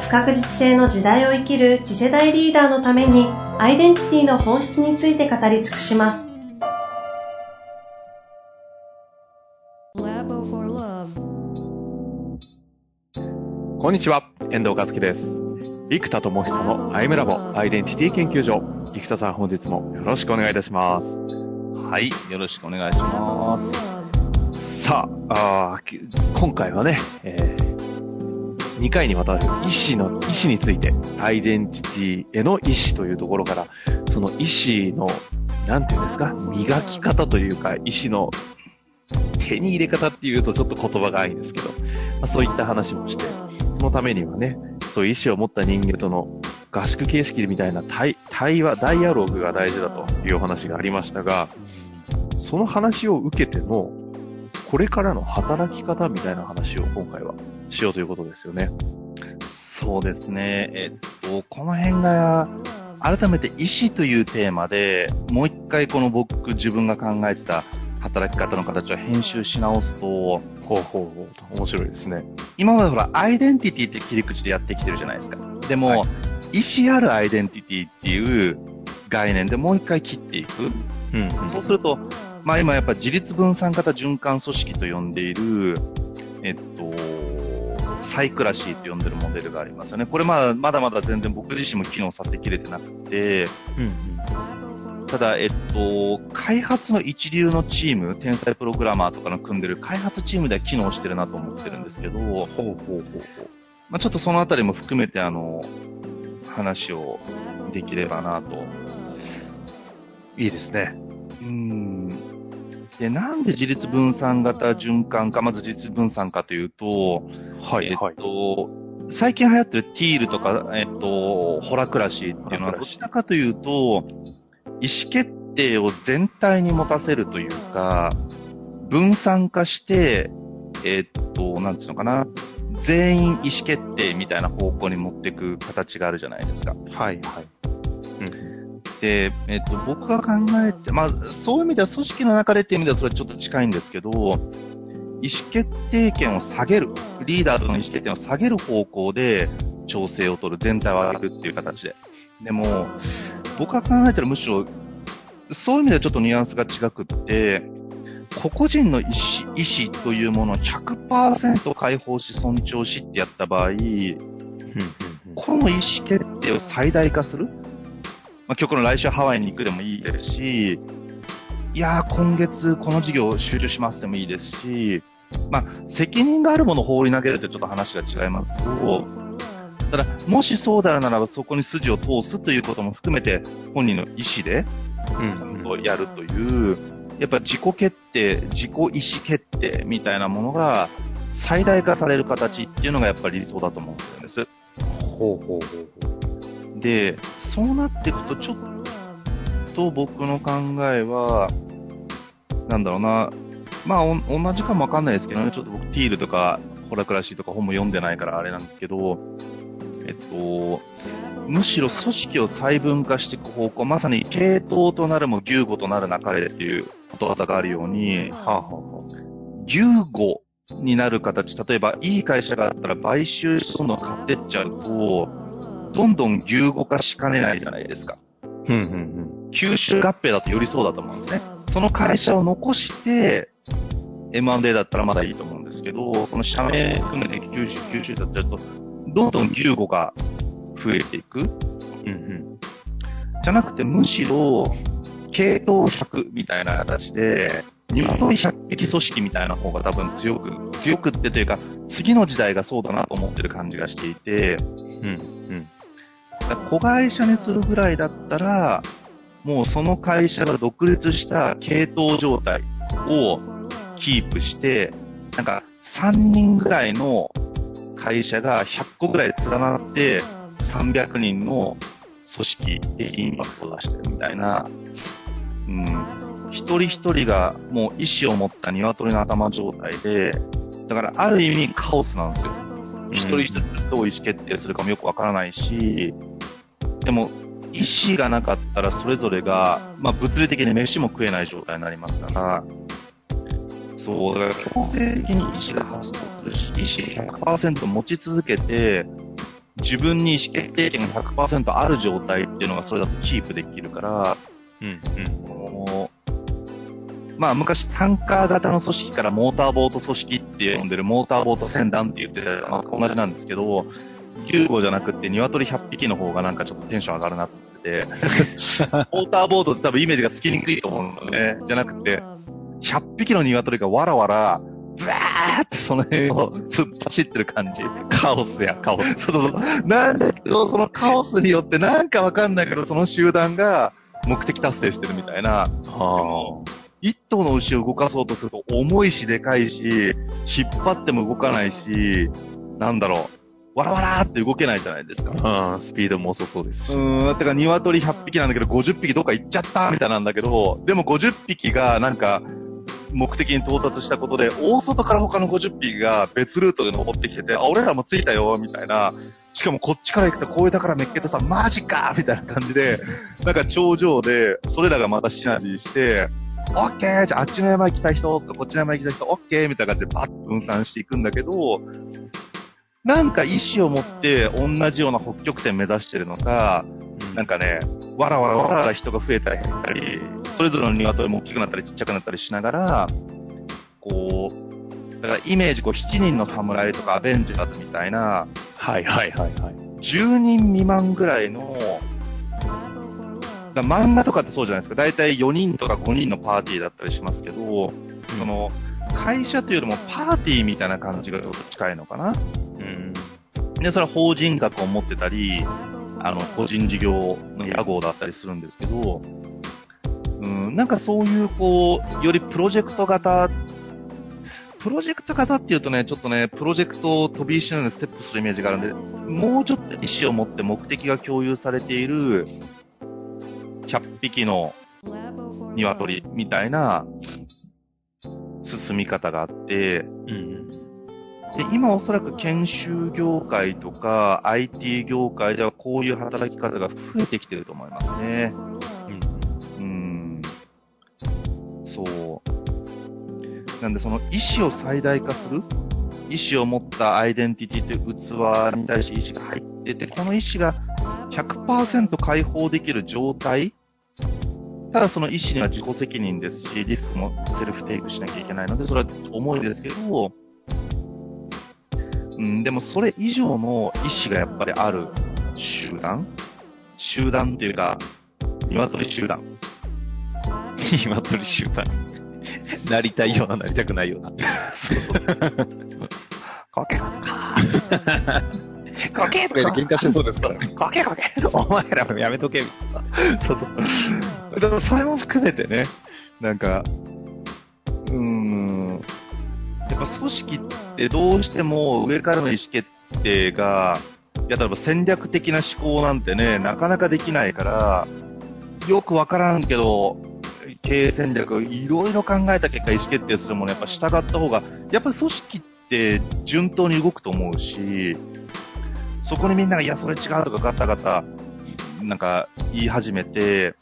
不確実性の時代を生きる次世代リーダーのためにアイデンティティの本質について語り尽くします。こんにちは、遠藤和樹です。生田智久のアイムラボアイデンティティ研究所。生田さん本日もよろしくお願いいたします。はい、よろしくお願いします。さあ、あ今回はね、えー2回にわたる意思の、意思について、アイデンティティへの意思というところから、その意思の、なんていうんですか、磨き方というか、意思の手に入れ方っていうとちょっと言葉がないんですけど、まあ、そういった話もして、そのためにはね、そういう意思を持った人間との合宿形式みたいな対対話、ダイアログが大事だというお話がありましたが、その話を受けての、これからの働き方みたいな話を今回はしようということですよね。そうですね。えっと、この辺が、改めて意思というテーマで、もう一回この僕、自分が考えてた働き方の形を編集し直すと、ほうほうほう面白いですね。今までほら、アイデンティティって切り口でやってきてるじゃないですか。でも、はい、意思あるアイデンティティっていう概念でもう一回切っていく。うん、そうすると、まあ今やっぱ自立分散型循環組織と呼んでいる、えっと、サイクラシーと呼んでるモデルがありますよね。これまあ、まだまだ全然僕自身も機能させきれてなくて、うんうん、ただ、えっと、開発の一流のチーム、天才プログラマーとかの組んでる開発チームでは機能してるなと思ってるんですけど、ほうほうほうほう。まあ、ちょっとそのあたりも含めて、あの、話をできればなと。いいですね。うん。で、なんで自立分散型循環か、まず自立分散かというと、はい、えっと、最近流行ってるティールとか、えっと、ホラクラシーっていうのは、どちらかというと、意思決定を全体に持たせるというか、分散化して、えっと、なんていうのかな、全員意思決定みたいな方向に持っていく形があるじゃないですか。はい、はい。で、えっと、僕が考えて、まあ、そういう意味では組織の中でっていう意味ではそれちょっと近いんですけど、意思決定権を下げる、リーダーとの意思決定を下げる方向で調整を取る、全体を上げるっていう形で。でも、僕が考えたらむしろ、そういう意味ではちょっとニュアンスが違くって、個々人の意思意思というものを100%解放し尊重しってやった場合、この意思決定を最大化するまあ、今日この来週ハワイに行くでもいいですし、いやー、今月この事業を集中しますでもいいですし、まあ、責任があるものを放り投げるとちょっと話が違いますけど、ただ、もしそうであるならばそこに筋を通すということも含めて、本人の意思で、うん、やるという、やっぱ自己決定、自己意思決定みたいなものが最大化される形っていうのがやっぱり理想だと思うんです。ほうほうほうほう。で、そうなっていくと、ちょっと僕の考えは、なんだろうな、まあ、同じかもわかんないですけどね、ちょっと僕、ティールとか、ホラクラシーとか本も読んでないからあれなんですけど、えっと、むしろ組織を細分化していく方向、まさに系統となるも牛語となるなかれっていうことわざがあるように、はあはあ、牛語になる形、例えばいい会社があったら買収してどんどん買ってっちゃうと、どんどん牛語化しかねないじゃないですか。うんうんうん。吸収合併だとよりそうだと思うんですね。その会社を残して、M&A だったらまだいいと思うんですけど、その社名含めて吸収、吸収だったらと、どんどん牛語が増えていく。うんうん。じゃなくて、むしろ、系統100みたいな形で、鶏100匹組織みたいな方が多分強く、強くってというか、次の時代がそうだなと思ってる感じがしていて、うん、うん。子会社にするぐらいだったら、もうその会社が独立した系統状態をキープして、なんか3人ぐらいの会社が100個ぐらい連なって、300人の組織でインパクトを出してるみたいな、うん、一人一人がもう意志を持った鶏の頭状態で、だからある意味カオスなんですよ。一人一人どう意思決定するかもよくわからないし、でも、意思がなかったらそれぞれが、まあ物理的に飯も食えない状態になりますから、そう、だから強制的に意思が発動するし、意思100%持ち続けて、自分に意思決定権が100%ある状態っていうのがそれだとキープできるから、うん、うん。まあ昔タンカー型の組織からモーターボート組織って呼んでるモーターボート船団って言ってたのと同じなんですけど、9号じゃなくて鶏100匹の方がなんかちょっとテンション上がるなっててて、モーターボートって多分イメージがつきにくいと思うんですよね。じゃなくて、100匹の鶏がわらわら、ブワーってその辺を突っ走ってる感じ。カオスや、カオス。そうそうそう。なんだけど、そのカオスによってなんかわかんないけど、その集団が目的達成してるみたいな、は一頭の牛を動かそうとすると重いしでかいし、引っ張っても動かないし、なんだろう、わらわらって動けないじゃないですか。あ。うん、スピードも遅そうですし。うーん、てか鶏100匹なんだけど50匹どっか行っちゃったみたいなんだけど、でも50匹がなんか、目的に到達したことで、大外から他の50匹が別ルートで登ってきてて、あ、俺らも着いたよ、みたいな。しかもこっちから行くとこういうだからめっけてさ、マジかみたいな感じで、なんか頂上で、それらがまたシナジーして、オッケーじゃああっちの山行きたい人とこっちの山行きたい人、オッケーみたいな感じでバッと分散していくんだけど、なんか意志を持って同じような北極点目指してるのか、なんかね、わらわらわらわら人が増えたり減ったり、それぞれの鶏も大きくなったりちっちゃくなったりしながら、こう、だからイメージこう7人の侍とかアベンジャーズみたいな、はいはいはいはい。10人未満ぐらいの、だ漫画とかってそうじゃないですか。だいたい4人とか5人のパーティーだったりしますけど、その、会社というよりもパーティーみたいな感じが近いのかな。うん。で、それは法人格を持ってたり、あの、個人事業の屋号だったりするんですけど、うん、なんかそういう、こう、よりプロジェクト型、プロジェクト型っていうとね、ちょっとね、プロジェクトを飛び石のようにステップするイメージがあるんで、もうちょっと意思を持って目的が共有されている、100匹の鶏みたいな進み方があって、うん。で、今おそらく研修業界とか IT 業界ではこういう働き方が増えてきてると思いますね。うん。うん。そう。なんでその意思を最大化する意思を持ったアイデンティティという器に対して意思が入ってて、この意思が100%解放できる状態ただその意思には自己責任ですし、リスクもセルフテイクしなきゃいけないので、それは重いですけど、うん、でもそれ以上の意思がやっぱりある集団集団っていうか、鶏集団。鶏集団。なりたいような、なりたくないような。そうそう。コケコケコケとかで喧嘩してそうですからね。コケコケお前らもやめとけ。そうそう。でもそれも含めてね、なんか、うーん、やっぱ組織ってどうしても上からの意思決定が、いや、例えば戦略的な思考なんてね、なかなかできないから、よくわからんけど、経営戦略いろいろ考えた結果意思決定するものやっぱ従った方が、やっぱり組織って順当に動くと思うし、そこにみんなが、いや、それ違うとかガタガタ、なんか言い始めて、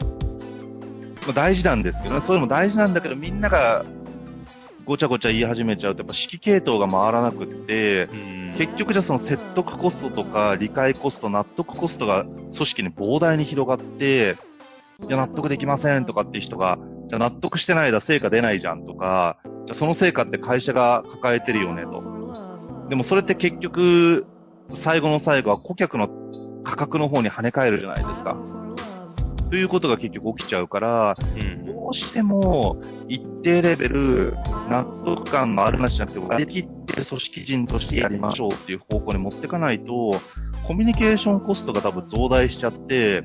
まあ、大事なんですけどね、それも大事なんだけど、みんながごちゃごちゃ言い始めちゃうと、やっぱ指揮系統が回らなくって、結局じゃあその説得コストとか理解コスト、納得コストが組織に膨大に広がって、いや、納得できませんとかっていう人が、じゃあ納得してないだ、成果出ないじゃんとか、じゃあその成果って会社が抱えてるよねと。でもそれって結局、最後の最後は顧客の価格の方に跳ね返るじゃないですか。ということが結局起きちゃうから、うん。どうしても一定レベル納得感のあるなしじゃなくて割り切って組織人としてやりましょうっていう方向に持っていかないと、コミュニケーションコストが多分増大しちゃって、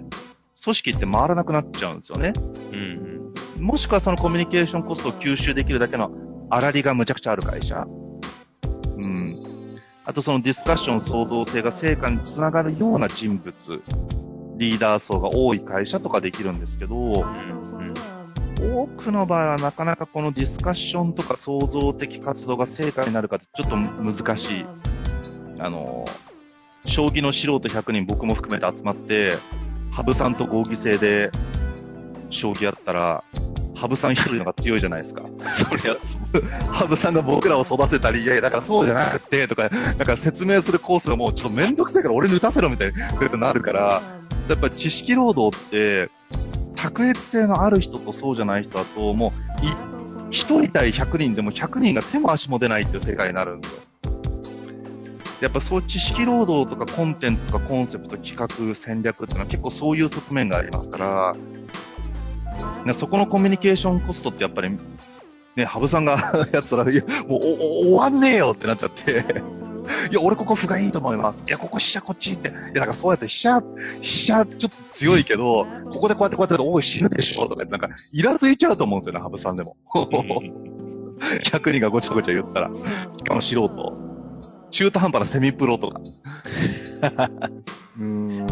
組織って回らなくなっちゃうんですよね。うん。もしくはそのコミュニケーションコストを吸収できるだけの粗利がむちゃくちゃある会社。あとそのディスカッション創造性が成果につながるような人物、リーダー層が多い会社とかできるんですけど、多くの場合はなかなかこのディスカッションとか創造的活動が成果になるかってちょっと難しい。あの、将棋の素人100人僕も含めて集まって、羽生さんと合議制で将棋やったら、羽生さん一人のが強いじゃないですか。そりゃ、羽生さんが僕らを育てたり、いやいや、だからそうじゃなくて、とか、なんか説明するコースがもうちょっとめんどくさいから俺に打たせろみたいになるから、やっぱり知識労働って、卓越性のある人とそうじゃない人だと、もう、い一人対100人でも100人が手も足も出ないっていう世界になるんですよ。やっぱそう知識労働とかコンテンツとかコンセプト、企画、戦略っていうのは結構そういう側面がありますから、そこのコミュニケーションコストってやっぱり、ね、羽生さんが やつら、もうおお終わんねえよってなっちゃって、いや、俺ここ歩がいいと思います。いや、ここ飛車こっちって。いや、なんかそうやって飛車、飛車ちょっと強いけど、ここでこうやってこうやってやると、おい、死ぬでしょとか言って、なんか、イラついちゃうと思うんですよね、羽生さんでも。100人がごちゃごちゃ言ったら。しかも素人。中途半端なセミプロとか。うーん。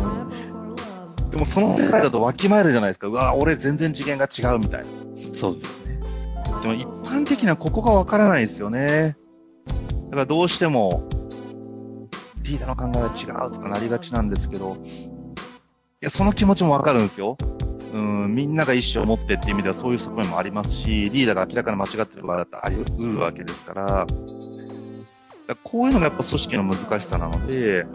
でもその世界だとわきまえるじゃないですか。うわ、俺全然次元が違うみたいな。そうですね。でも一般的にはここがわからないですよね。だからどうしても、リーダーの考えは違うとかなりがちなんですけど、いや、その気持ちもわかるんですよ。うん、みんなが意思を持ってっていう意味ではそういう側面もありますし、リーダーが明らかに間違ってる場合だってあり得るわけですから、だからこういうのがやっぱ組織の難しさなので、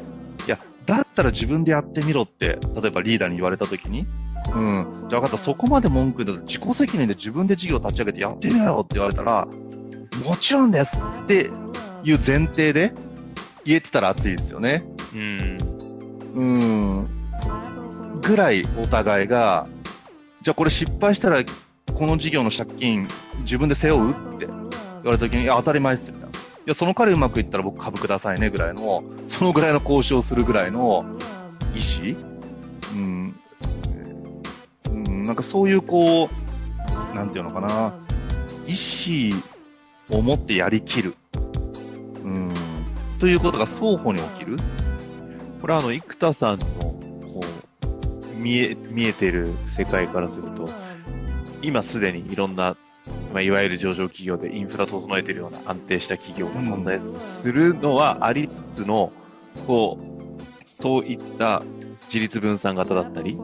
だったら自分でやってみろって、例えばリーダーに言われたときに、うん。じゃあ分かった、そこまで文句言うんだったら自己責任で自分で事業立ち上げてやってみろよって言われたら、もちろんですっていう前提で言えてたら熱いですよね。うん。うん。ぐらいお互いが、じゃあこれ失敗したらこの事業の借金自分で背負うって言われた時に、いや当たり前ですよ。みたいないや、その彼うまくいったら僕株くださいねぐらいの、そのぐらいの交渉するぐらいの意思うん。うん、なんかそういうこう、なんていうのかな、意思を持ってやりきる。うん。ということが双方に起きる。これはあの、生田さんの、こう、見え、見えてる世界からすると、今すでにいろんな、まあ、いわゆる上場企業でインフラ整えてるような安定した企業が存在するのはありつつの、こう、そういった自立分散型だったり、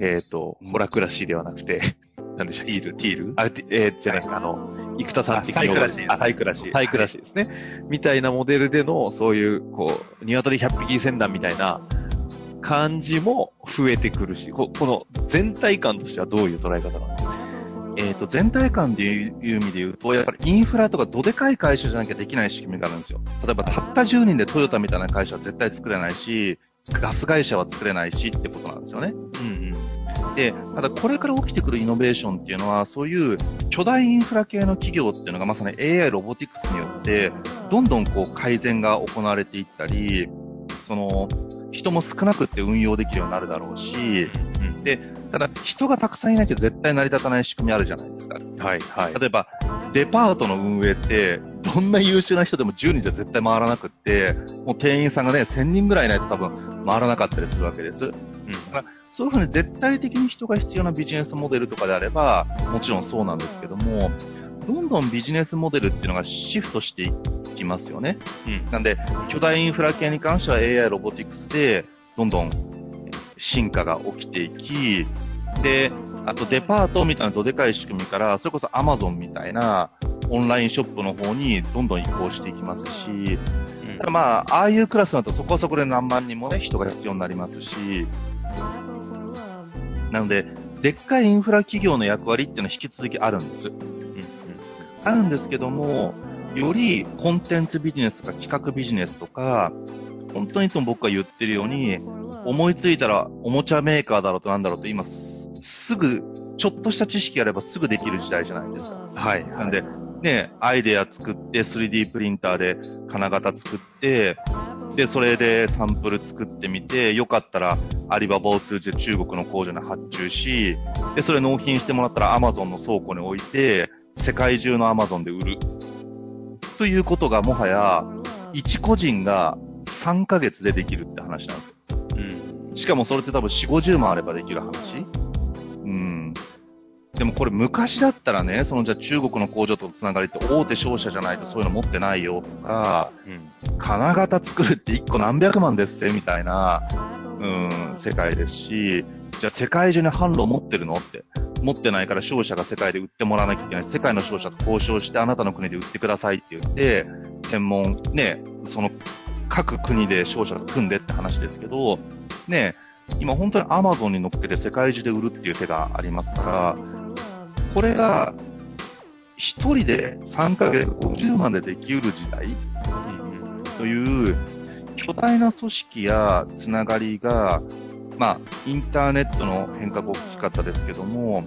えっ、と、ホラクラシーではなくて、なんでしょう、ティール、ティール？あれえー、じゃなくて、あの、生田さんってサイクラシー。あサイクラシー。サイクらしいですね。みたいなモデルでの、そういう、こう、鶏100匹船団みたいな感じも増えてくるし、ここの全体感としてはどういう捉え方なんですか？えっ、と、全体感でいう意味で言うと、やっぱりインフラとかどでかい会社じゃなきゃできない仕組みがあるんですよ。例えば、たった10人でトヨタみたいな会社は絶対作れないし、ガス会社は作れないしってことなんですよね。うんで、ただこれから起きてくるイノベーションっていうのは、そういう巨大インフラ系の企業っていうのがまさに AI ロボティクスによって、どんどんこう改善が行われていったり、その、人も少なくって運用できるようになるだろうし、うん。うん。で、ただ人がたくさんいなきゃ絶対成り立たない仕組みあるじゃないですか。はい、はい。例えば、デパートの運営って、どんな優秀な人でも10人じゃ絶対回らなくって、もう店員さんがね、1000人ぐらいいないと多分回らなかったりするわけです。うん。そういうふうに絶対的に人が必要なビジネスモデルとかであれば、もちろんそうなんですけども、どんどんビジネスモデルっていうのがシフトしていきますよね。うんなんで、巨大インフラ系に関しては AI ロボティクスで、どんどん進化が起きていき、で、あとデパートみたいなどでかい仕組みから、それこそ Amazon みたいなオンラインショップの方にどんどん移行していきますし、ただまあ、ああいうクラスだとそこはそこで何万人もね、人が必要になりますし、なので、でっかいインフラ企業の役割っていうのは引き続きあるんです。うん。あるんですけども、よりコンテンツビジネスとか企画ビジネスとか、本当にいつも僕が言ってるように、思いついたらおもちゃメーカーだろうとなんだろうと今すすぐ、ちょっとした知識があればすぐできる時代じゃないですか。はい。なんで、ね、アイデア作って、3D プリンターで金型作って、で、それでサンプル作ってみて、よかったらアリババを通じて中国の工場に発注し、で、それ納品してもらったら Amazon の倉庫に置いて、世界中の Amazon で売る。ということがもはや、一個人が3ヶ月でできるって話なんですよ。うん。しかもそれって多分4、50万あればできる話うん。でもこれ昔だったらね、そのじゃあ中国の工場とのつながりって大手商社じゃないとそういうの持ってないよとか、うん。金型作るって1個何百万ですってみたいな、うん、世界ですし、じゃあ世界中に販路持ってるのって。持ってないから商社が世界で売ってもらわなきゃいけない。世界の商社と交渉してあなたの国で売ってくださいって言って、専門、ね、その各国で商社組んでって話ですけど、ね、今本当にアマゾンに乗っけて世界中で売るっていう手がありますから、これが一人で3ヶ月50万でできうる時代。という巨大な組織やつながりが、まあ、インターネットの変革大きかったですけども、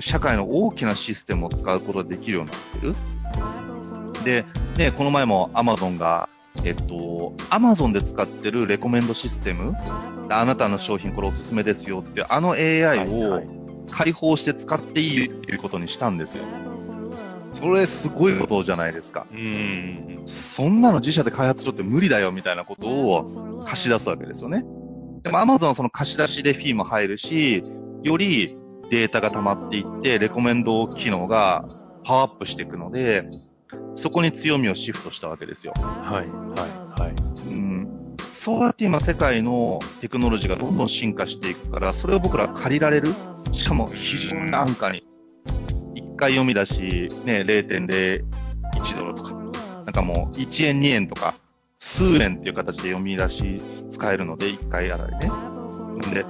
社会の大きなシステムを使うことができるようになってる。で、ね、この前も Amazon が、えっと、Amazon で使ってるレコメンドシステム、あなたの商品これおすすめですよって、あの AI はいをはい開放して使っていいっていうことにしたんですよ。それすごいことじゃないですか。うん。そんなの自社で開発しろって無理だよみたいなことを貸し出すわけですよね。でも Amazon はその貸し出しでフィーも入るし、よりデータが溜まっていって、レコメンド機能がパワーアップしていくので、そこに強みをシフトしたわけですよ。はい。はい。はい。うん。そうやって今世界のテクノロジーがどんどん進化していくから、それを僕ら借りられるしかも非常に安価に。一回読み出し、ね、0.01ドルとか、なんかもう1円2円とか、数円っていう形で読み出し使えるので、一回あたりね。なんで、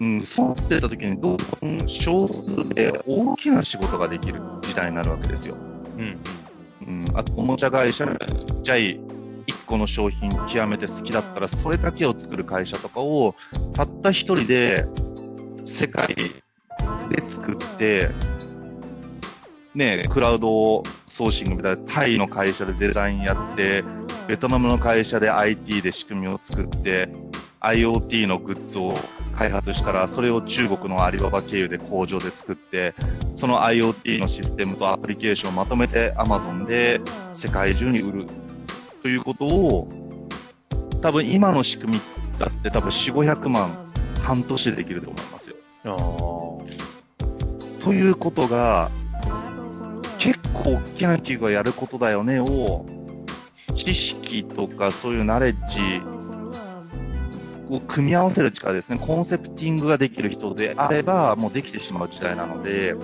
うん、そうなってた時にどんどん少数で大きな仕事ができる時代になるわけですよ。うん。あと、おもちゃ会社がちっちゃい一個の商品極めて好きだったら、それだけを作る会社とかを、たった一人で世界で作って、ね、クラウドソーシングみたいなタイの会社でデザインやって、ベトナムの会社で IT で仕組みを作って、IoT のグッズを開発したら、それを中国のアリババ経由で工場で作って、その IoT のシステムとアプリケーションをまとめて Amazon で世界中に売るということを、多分今の仕組みだって多分4、500万半年でできると思いますよ。ということが、結構大きな企業がやることだよねを、知識とかそういうナレッジを組み合わせる力ですね。コンセプティングができる人であれば、もうできてしまう時代なので、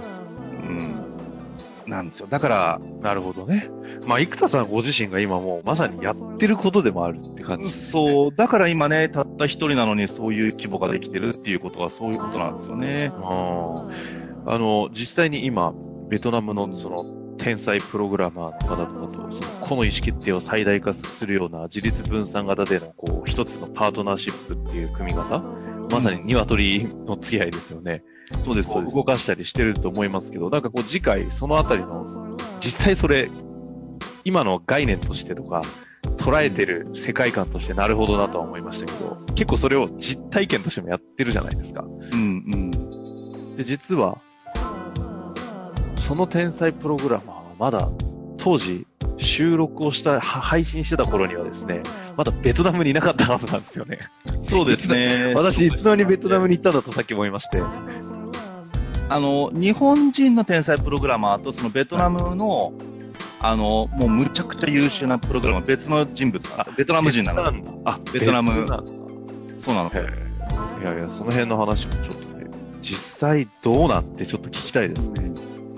うん、なんですよ。だから、なるほどね。まあ、生田さんご自身が今もうまさにやってることでもあるって感じですね。そう、だから今ね、たった一人なのにそういう規模ができてるっていうことはそういうことなんですよね。あああの、実際に今、ベトナムのその、天才プログラマーの方とかと、その個の意思決定を最大化するような自立分散型での、こう、一つのパートナーシップっていう組み方まさに鶏の付き合いですよね。そうです、そうです動。かしたりしてると思いますけど、なんかこう次回そのあたりの、実際それ、今の概念としてとか、捉えてる世界観としてなるほどなとは思いましたけど、結構それを実体験としてもやってるじゃないですか。うん、うん。で、実は、その天才プログラマーはまだ当時収録をした、は配信してた頃にはですね、まだベトナムにいなかったはずなんですよね。そうですね。私、いつの間にベトナムに行ったんだとさっき思いまして。あの、日本人の天才プログラマーとそのベトナムの、あの、もうむちゃくちゃ優秀なプログラマー、別の人物なんですよ。ベトナム人なの。んだ。あ、ベトナムベトナムそうなんですよ。いやいや、その辺の話もちょっとね、実際どうなんてちょっと聞きたいですね。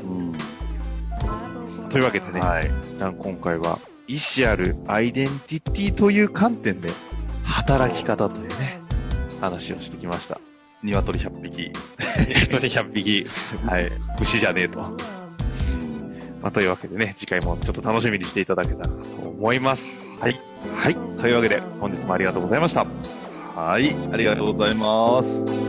うん。というわけでね、はい。一旦今回は、意思あるアイデンティティという観点で、働き方というね、話をしてきました。鶏100匹。本当に100匹、はい、牛じゃねえと。まあ、というわけでね、次回もちょっと楽しみにしていただけたらなと思います。はい。はい。というわけで、本日もありがとうございました。はい。ありがとうございます。